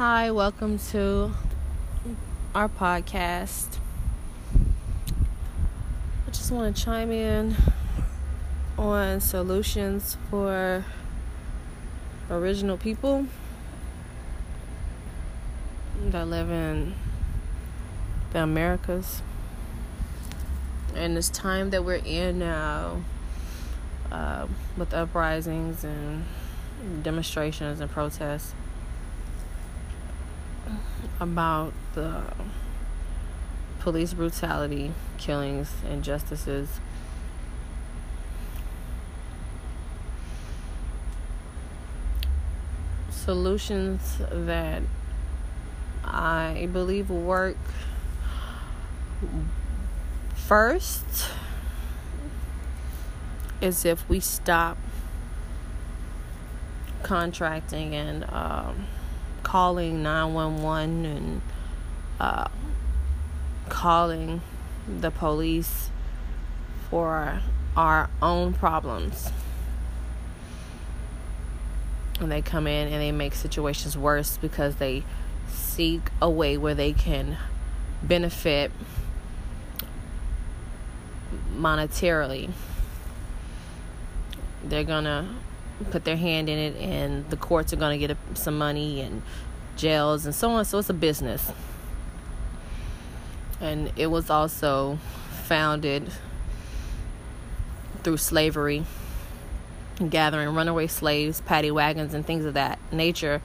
Hi, welcome to our podcast. I just want to chime in on solutions for original people that live in the Americas. And this time that we're in now, uh, with uprisings and demonstrations and protests about the police brutality, killings, injustices. Solutions that I believe work first is if we stop contracting and um, calling 911 and uh, calling the police for our own problems. And they come in and they make situations worse because they seek a way where they can benefit monetarily. They're gonna put their hand in it, and the courts are going to get some money and jails and so on. So it's a business. And it was also founded through slavery, gathering runaway slaves, paddy wagons, and things of that nature,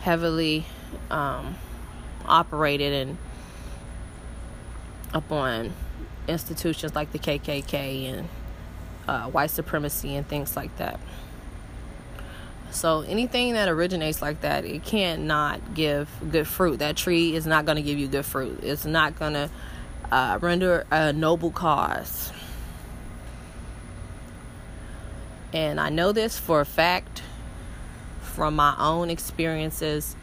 heavily um, operated and upon institutions like the KKK and uh, white supremacy and things like that. So anything that originates like that, it can't not give good fruit. That tree is not going to give you good fruit. It's not going to uh, render a noble cause. And I know this for a fact from my own experiences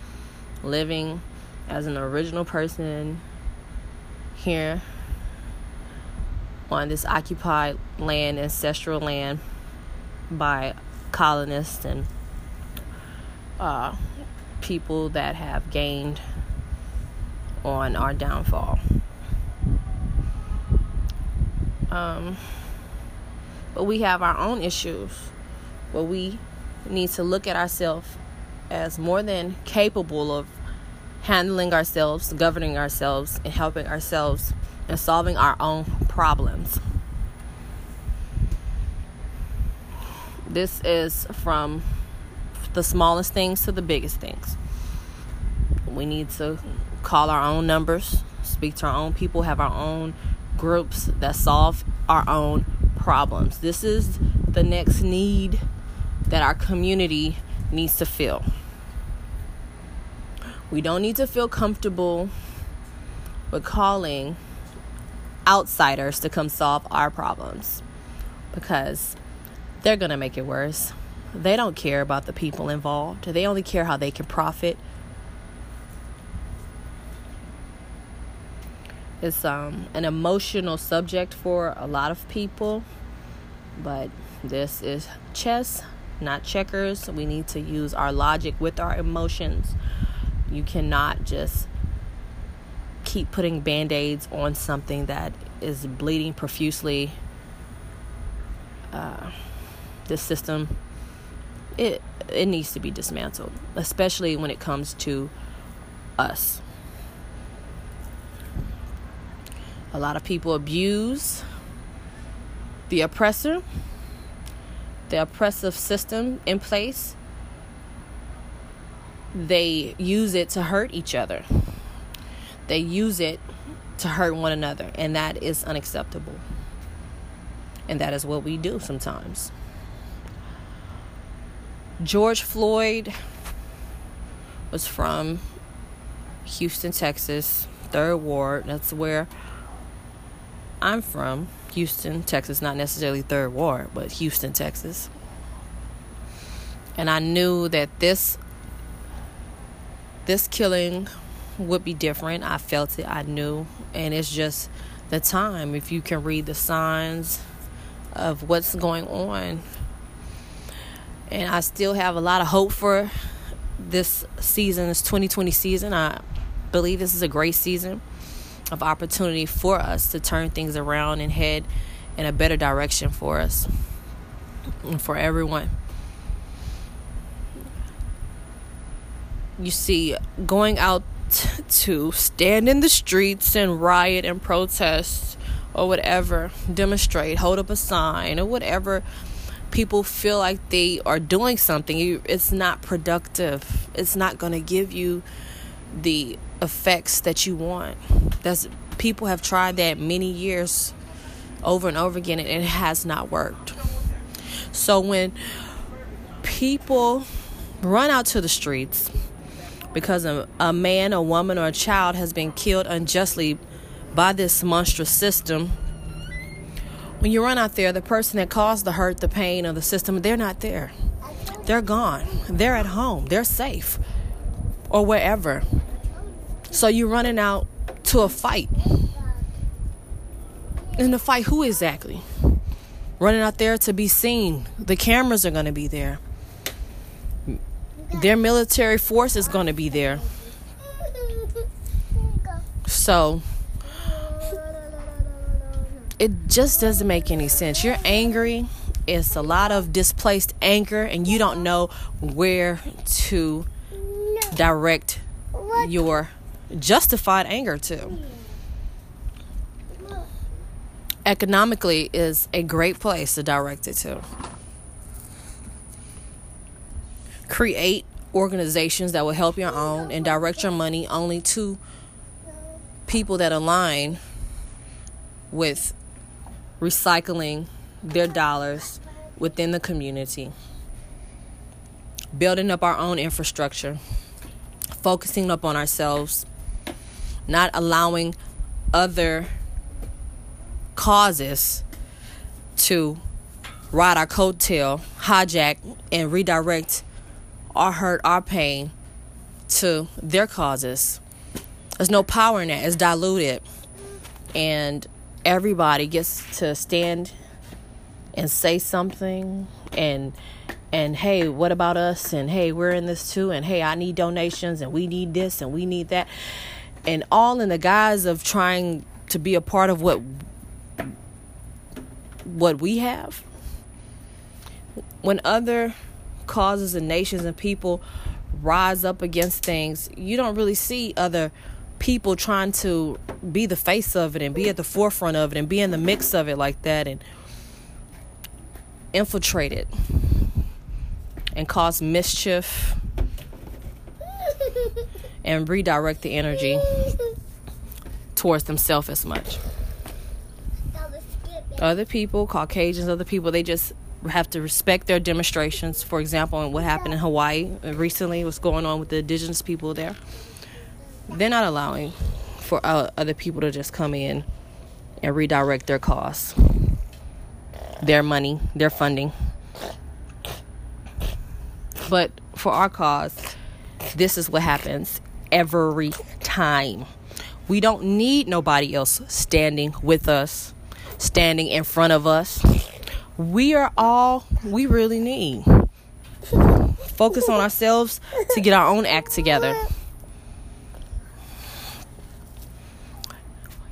living as an original person here on this occupied land, ancestral land by colonists and uh, people that have gained on our downfall. Um, but we have our own issues where we need to look at ourselves as more than capable of handling ourselves, governing ourselves, and helping ourselves and solving our own problems. This is from the smallest things to the biggest things. We need to call our own numbers, speak to our own people, have our own groups that solve our own problems. This is the next need that our community needs to fill. We don't need to feel comfortable with calling outsiders to come solve our problems because they're going to make it worse. They don't care about the people involved, they only care how they can profit. It's um, an emotional subject for a lot of people, but this is chess, not checkers. We need to use our logic with our emotions. You cannot just keep putting band aids on something that is bleeding profusely. Uh, this system it it needs to be dismantled, especially when it comes to us. A lot of people abuse the oppressor, the oppressive system in place. They use it to hurt each other. They use it to hurt one another, and that is unacceptable. And that is what we do sometimes. George Floyd was from Houston, Texas, third ward. That's where I'm from. Houston, Texas, not necessarily third ward, but Houston, Texas. And I knew that this this killing would be different. I felt it, I knew, and it's just the time if you can read the signs of what's going on and I still have a lot of hope for this season, this 2020 season, I believe this is a great season of opportunity for us to turn things around and head in a better direction for us and for everyone. You see, going out to stand in the streets and riot and protest or whatever, demonstrate, hold up a sign or whatever people feel like they are doing something, it's not productive. It's not going to give you the effects that you want. That's people have tried that many years over and over again and it has not worked. So when people run out to the streets because a, a man, a woman, or a child has been killed unjustly by this monstrous system, when you run out there, the person that caused the hurt, the pain, or the system, they're not there. They're gone. They're at home. They're safe or wherever. So you're running out to a fight. In the fight, who exactly? Running out there to be seen. The cameras are going to be there. Their military force is going to be there. So it just doesn't make any sense. You're angry. It's a lot of displaced anger, and you don't know where to direct your justified anger to. Economically is a great place to direct it to. Create organizations that will help your own and direct your money only to people that align with recycling their dollars within the community, building up our own infrastructure, focusing up on ourselves, not allowing other causes to ride our coattail, hijack, and redirect our hurt, our pain to their causes. There's no power in that. It's diluted. And everybody gets to stand and say something and and hey what about us? And hey we're in this too. And hey i need donations. And we need this. And we need that. And all in the guise of trying to be a part of what what we have. When other causes and nations and people rise up against things you don't really see other people trying to be the face of it and be at the forefront of it and be in the mix of it like that and infiltrate it and cause mischief and redirect the energy towards themselves as much. Other people, Caucasians, other people, they just have to respect their demonstrations. For example, and what happened in Hawaii recently, what's going on with the indigenous people there they're not allowing for uh, other people to just come in and redirect their costs, their money, their funding. But for our cause, this is what happens every time. We don't need nobody else standing with us, standing in front of us. We are all we really need. Focus on ourselves to get our own act together.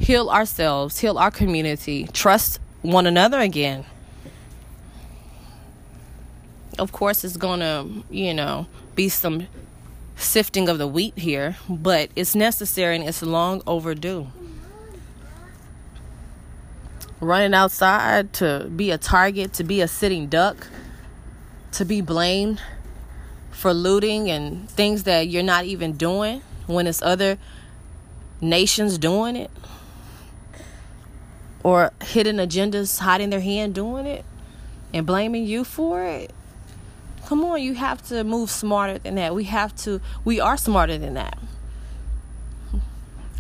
Heal ourselves, heal our community, trust one another again. Of course, it's going to, you know, be some sifting of the wheat here, but it's necessary and it's long overdue. Running outside to be a target, to be a sitting duck, to be blamed for looting and things that you're not even doing when it's other nations doing it or hidden agendas hiding their hand doing it and blaming you for it. Come on, you have to move smarter than that. We have to, we are smarter than that.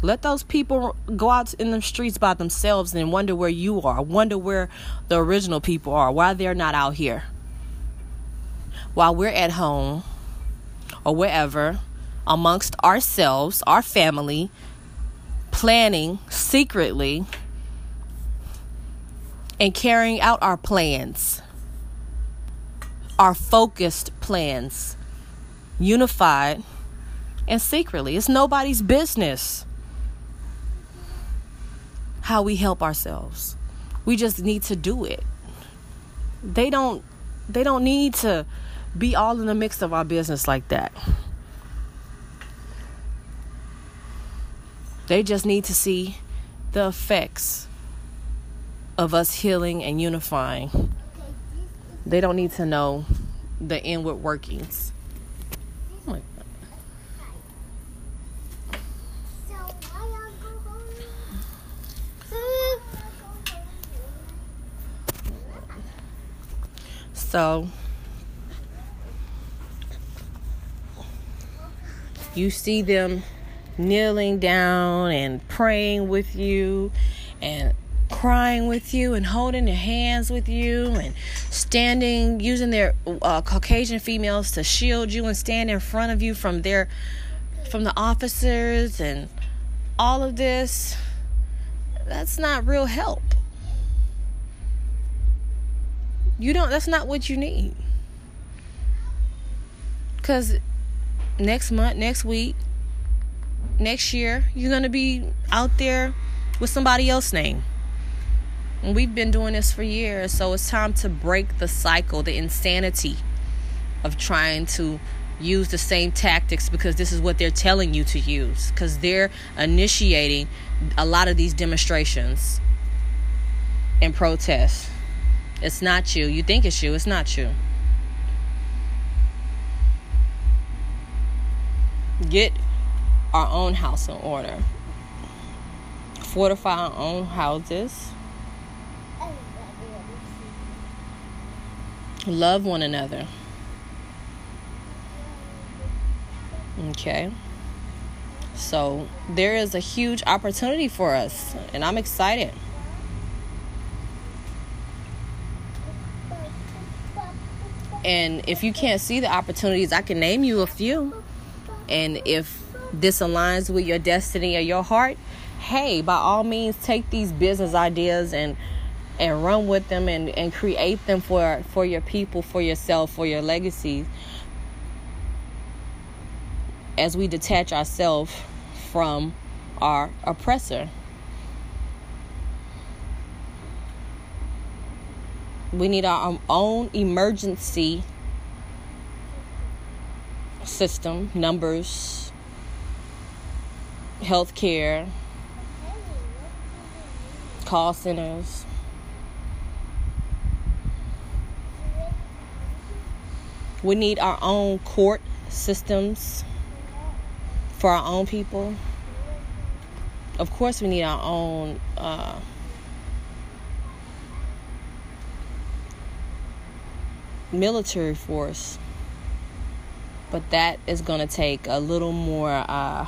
Let those people go out in the streets by themselves and wonder where you are, wonder where the original people are, why they're not out here. While we're at home or wherever, amongst ourselves, our family, planning secretly and carrying out our plans, our focused plans unified and secretly. It's nobody's business how we help ourselves. We just need to do it. They don't they don't need to be all in the mix of our business like that. They just need to see the effects of us healing and unifying. They don't need to know the inward workings. Oh so you see them kneeling down and praying with you and crying with you and holding their hands with you and standing using their uh, caucasian females to shield you and stand in front of you from their from the officers and all of this that's not real help. You don't that's not what you need. Because next month next week next year you're going to be out there with somebody else's name we've been doing this for years, so it's time to break the cycle, the insanity of trying to use the same tactics because this is what they're telling you to use because they're initiating a lot of these demonstrations and protests. It's not you. You think it's you, it's not you. Get our own house in order. Fortify our own houses Love one another. Okay. So there is a huge opportunity for us, and I'm excited. And if you can't see the opportunities, I can name you a few. And if this aligns with your destiny or your heart, hey, by all means, take these business ideas and and run with them and, and create them for, for your people, for yourself, for your legacy as we detach ourselves from our oppressor. We need our um, own emergency system, numbers, healthcare, call centers We need our own court systems for our own people. Of course, we need our own. Uh, military force, but that is going to take a little more uh,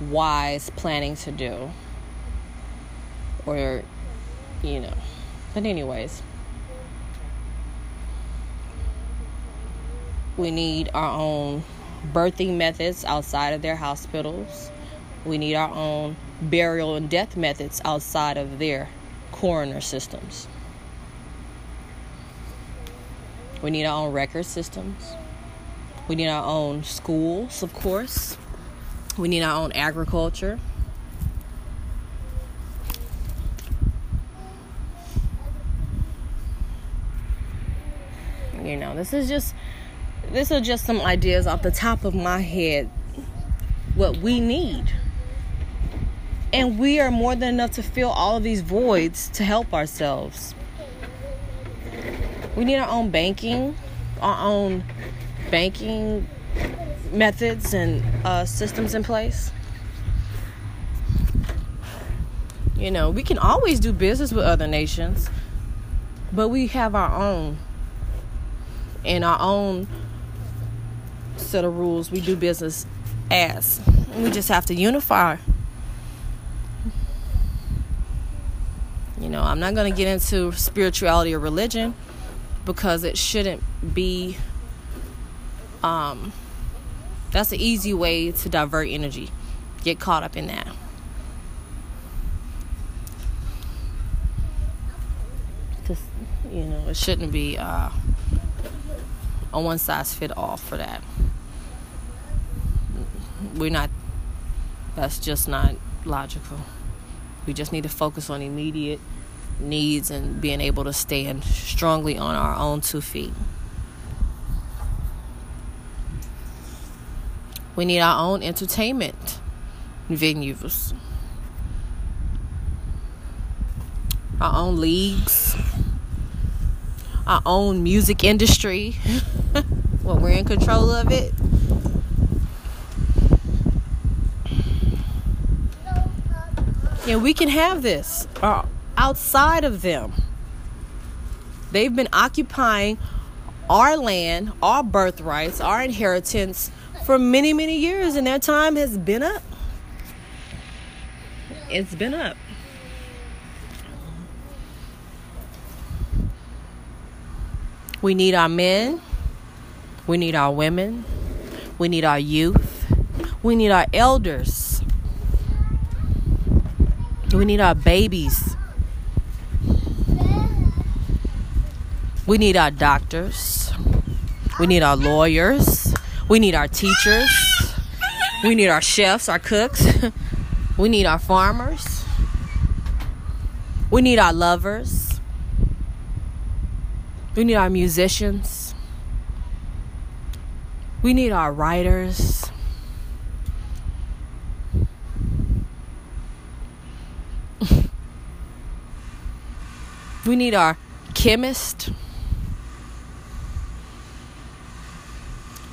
wise planning to do, or you know. But anyways. We need our own birthing methods outside of their hospitals. We need our own burial and death methods outside of their coroner systems. We need our own record systems. We need our own schools, of course. We need our own agriculture. You know, this is just this are just some ideas off the top of my head what we need. And we are more than enough to fill all of these voids to help ourselves. We need our own banking our own banking methods and uh, systems in place. You know we can always do business with other nations but we have our own. And our own set of rules we do business as. We just have to unify. You know, I'm not going to get into spirituality or religion because it shouldn't be um that's an easy way to divert energy. Get caught up in that. Cuz you know, it shouldn't be uh a one size fit all for that. we're not that's just not logical. We just need to focus on immediate needs and being able to stand strongly on our own two feet. We need our own entertainment venues. Our own leagues. Our own music industry when we're in control of it And we can have this uh, outside of them. They've been occupying our land, our birthrights, our inheritance for many, many years, and their time has been up. It's been up. We need our men. We need our women. We need our youth. We need our elders. We need our babies. We need our doctors. We need our lawyers. We need our teachers. We need our chefs, our cooks. We need our farmers. We need our lovers. We need our musicians. We need our writers. We need our chemist.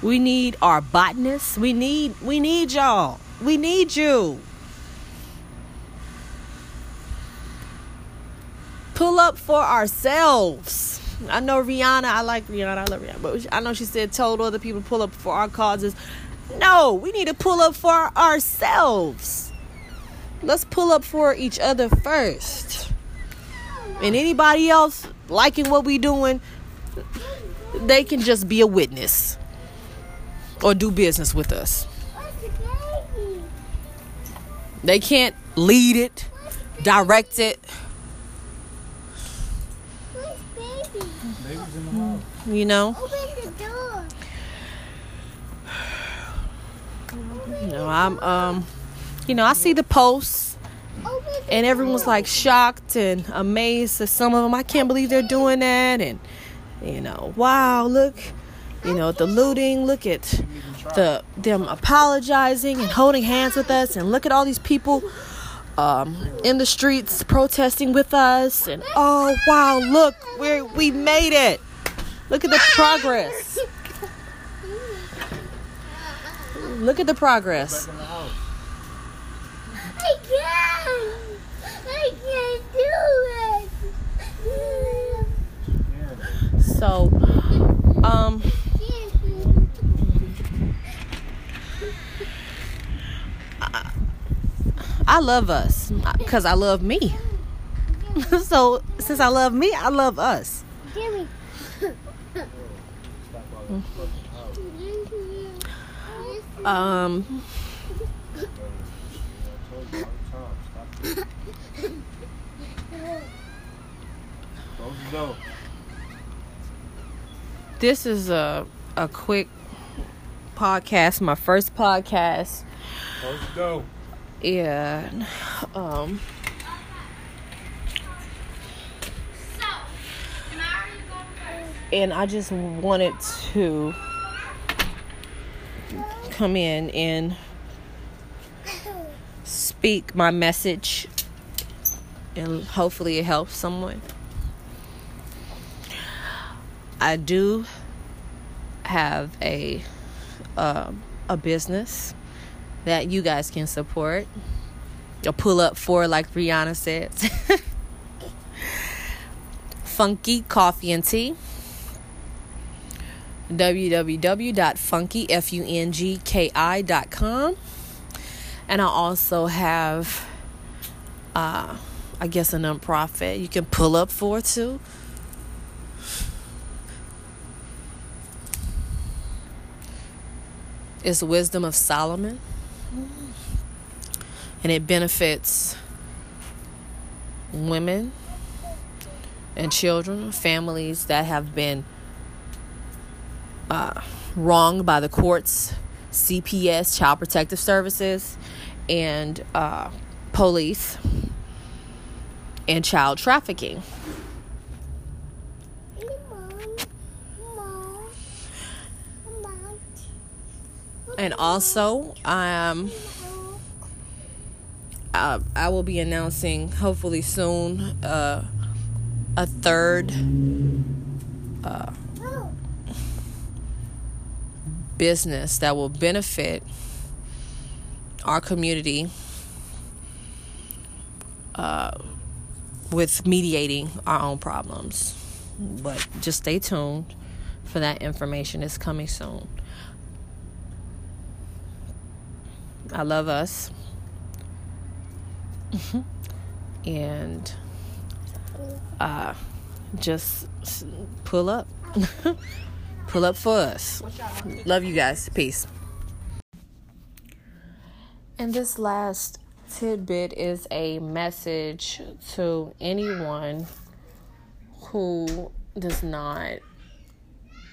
We need our botanists. We need we need y'all. We need you. Pull up for ourselves. I know Rihanna, I like Rihanna, I love Rihanna, but I know she said told other people pull up for our causes. No, we need to pull up for ourselves. Let's pull up for each other first and anybody else liking what we doing, they can just be a witness or do business with us. They can't lead it, direct it. You know? You know, I'm um you know, I see the posts and everyone's like shocked and amazed at some of them. I can't believe they're doing that, and you know, wow, look, you know, the looting. Look at the them apologizing and holding hands with us, and look at all these people um, in the streets protesting with us, and oh wow, look, we we made it. Look at the progress. Look at the progress. I can't. I can't do it. So, um, I, I love us because I love me. so, since I love me, I love us. Um, this is a a quick podcast, my first podcast. Go. Yeah. Um and I just wanted to come in and speak my message and hopefully it helps someone. I do have a um, a business that you guys can support or pull up for, like Rihanna said. Funky Coffee and Tea. www.funky.com. And I also have, uh, I guess, a nonprofit you can pull up for too. It's Wisdom of Solomon. And it benefits women and children, families that have been uh, wronged by the courts CPS, Child Protective Services, and uh, police, and child trafficking. And also, um, uh, I will be announcing hopefully soon uh, a third uh, business that will benefit our community uh, with mediating our own problems. But just stay tuned for that information. It's coming soon. I love us. and uh, just pull up. pull up for us. Love you guys. Peace. And this last tidbit is a message to anyone who does not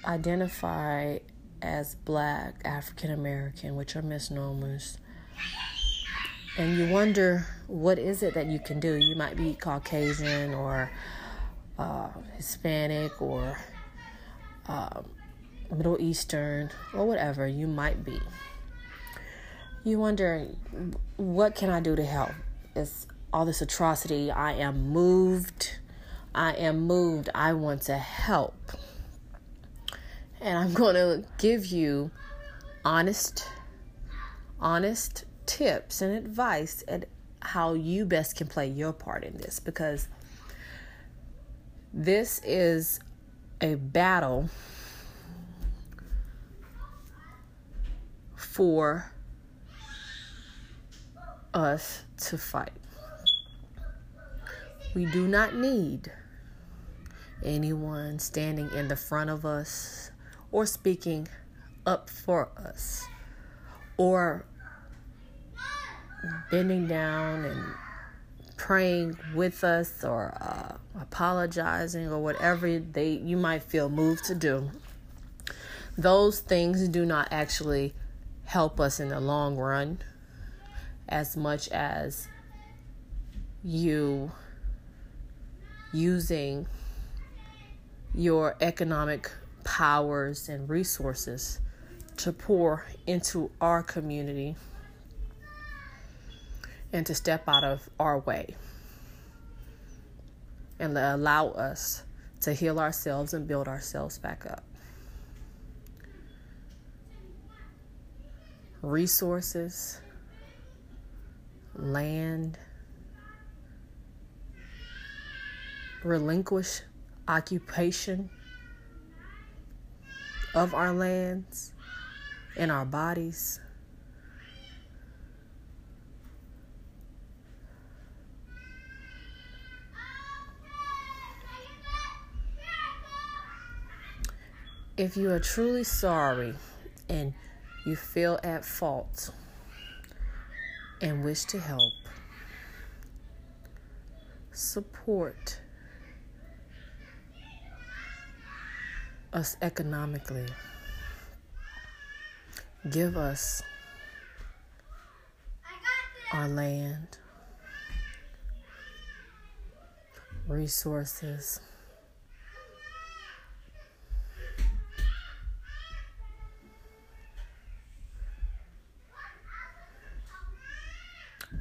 identify as black, African American, which are misnomers. And you wonder what is it that you can do? You might be Caucasian or uh, Hispanic or uh, Middle Eastern or whatever you might be. You wonder, what can I do to help? It's all this atrocity. I am moved. I am moved. I want to help. And I'm going to give you honest, honest tips and advice at how you best can play your part in this because this is a battle for us to fight. We do not need anyone standing in the front of us or speaking up for us or bending down and praying with us or uh, apologizing or whatever they you might feel moved to do those things do not actually help us in the long run as much as you using your economic powers and resources to pour into our community and to step out of our way and allow us to heal ourselves and build ourselves back up. Resources, land, relinquish occupation of our lands and our bodies. If you are truly sorry and you feel at fault and wish to help, support us economically. Give us our land, resources.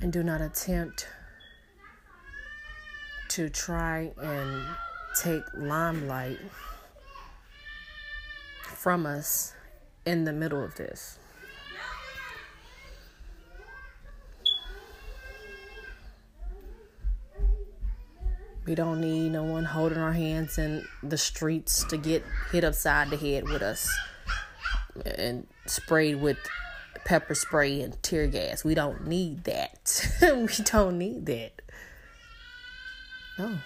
And do not attempt to try and take limelight from us in the middle of this. We don't need no one holding our hands in the streets to get hit upside the head with us and sprayed with pepper spray and tear gas. We don't need that. we don't need that. No.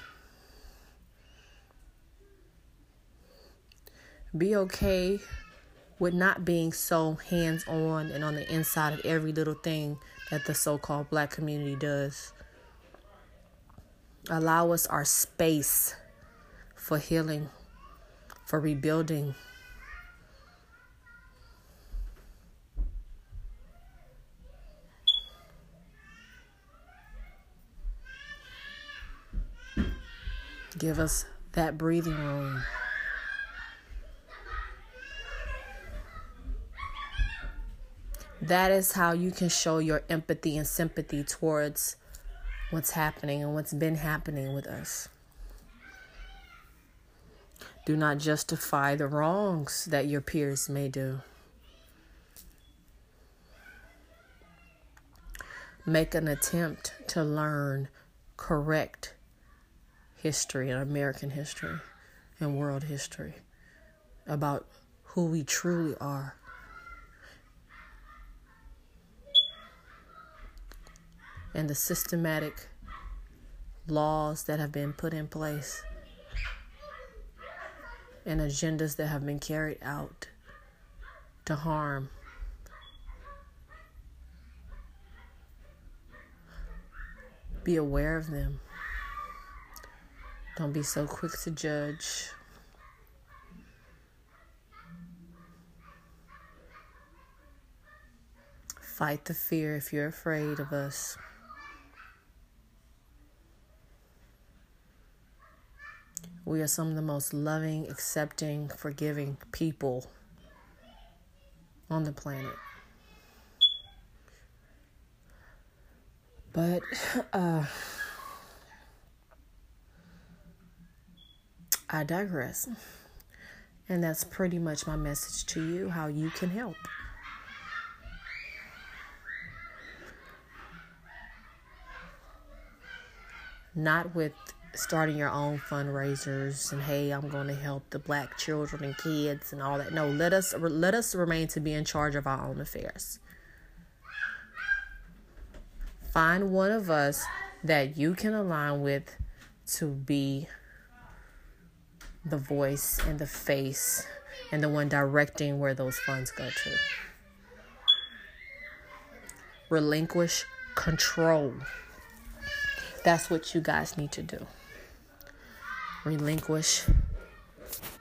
Be okay with not being so hands on and on the inside of every little thing that the so called black community does. Allow us our space for healing, for rebuilding Give us that breathing room. That is how you can show your empathy and sympathy towards what's happening and what's been happening with us. Do not justify the wrongs that your peers may do. Make an attempt to learn correct history and American history and world history about who we truly are. And the systematic laws that have been put in place and agendas that have been carried out to harm be aware of them. Don't be so quick to judge. Fight the fear if you're afraid of us. We are some of the most loving, accepting, forgiving people on the planet. But, uh, I digress. And that's pretty much my message to you how you can help. Not with starting your own fundraisers and hey i'm going to help the black children and kids and all that no let us let us remain to be in charge of our own affairs find one of us that you can align with to be the voice and the face and the one directing where those funds go to. Relinquish control. That's what you guys need to do. Relinquish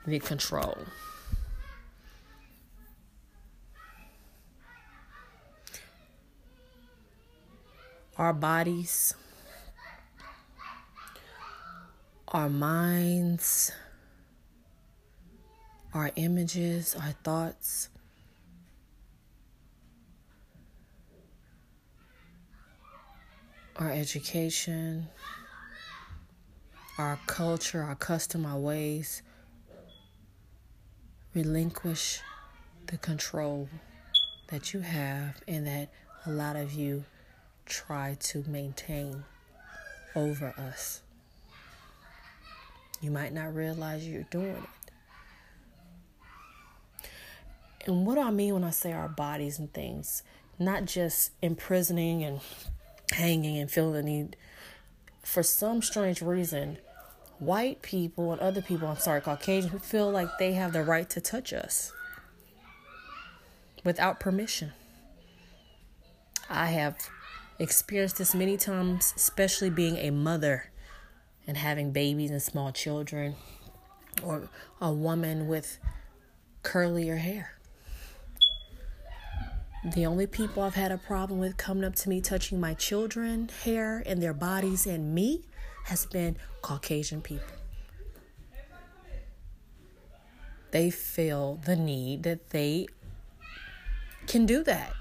the control. Our bodies, our minds, our images, our thoughts. Our education, our culture, our custom, our ways. Relinquish the control that you have and that a lot of you try to maintain over us. You might not realize you're doing it. And what do I mean when I say our bodies and things? Not just imprisoning and hanging and feeling the need. For some strange reason, white people and other people, I'm sorry, Caucasians, feel like they have the right to touch us without permission. I have experienced this many times, especially being a mother and having babies and small children, or a woman with curlier hair. The only people I've had a problem with coming up to me touching my children, hair, and their bodies and me has been Caucasian people. They feel the need that they can do that.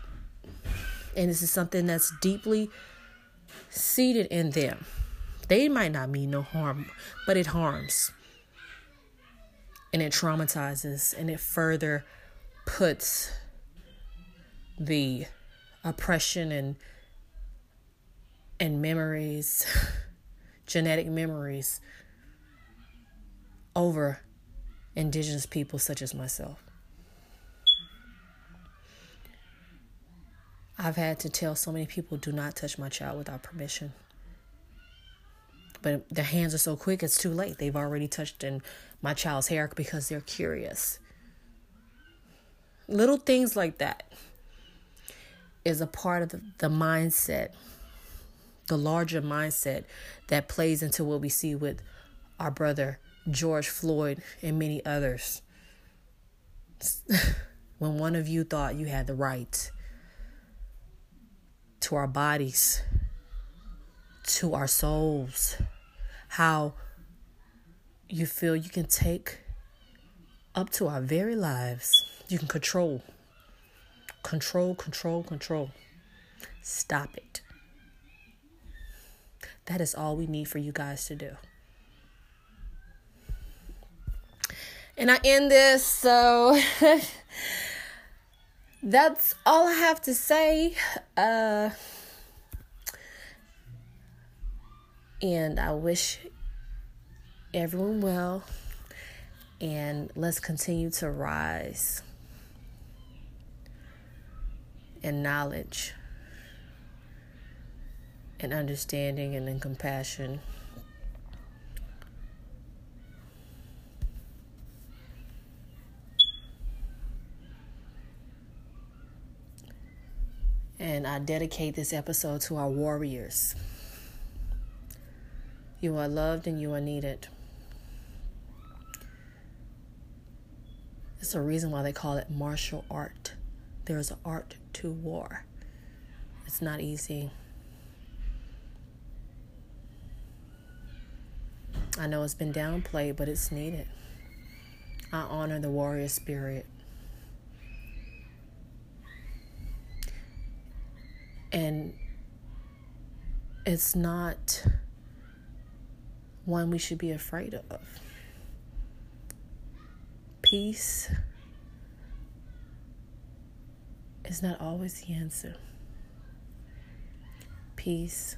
And this is something that's deeply seated in them. They might not mean no harm, but it harms. And it traumatizes and it further puts the oppression and and memories genetic memories over indigenous people such as myself. I've had to tell so many people do not touch my child without permission. But their hands are so quick, it's too late. They've already touched in my child's hair because they're curious. Little things like that is a part of the, mindset the larger mindset that plays into what we see with our brother George Floyd and many others. when one of you thought you had the right to our bodies, to our souls, how you feel you can take up to our very lives. You can control. Control, control, control. Stop it. That is all we need for you guys to do. And I end this, so that's all I have to say. Uh, and I wish everyone well. And let's continue to rise in knowledge and understanding and in compassion. And I dedicate this episode to our warriors. You are loved and you are needed. It's a reason why they call it martial art. There's art to war. It's not easy. I know it's been downplayed, but it's needed. I honor the warrior spirit. And it's not one we should be afraid of. Peace is not always the answer. Peace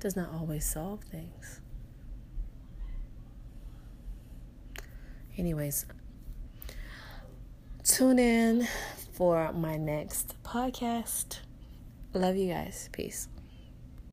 does not always solve things. Anyways, tune in for my next podcast. Love you guys. Peace.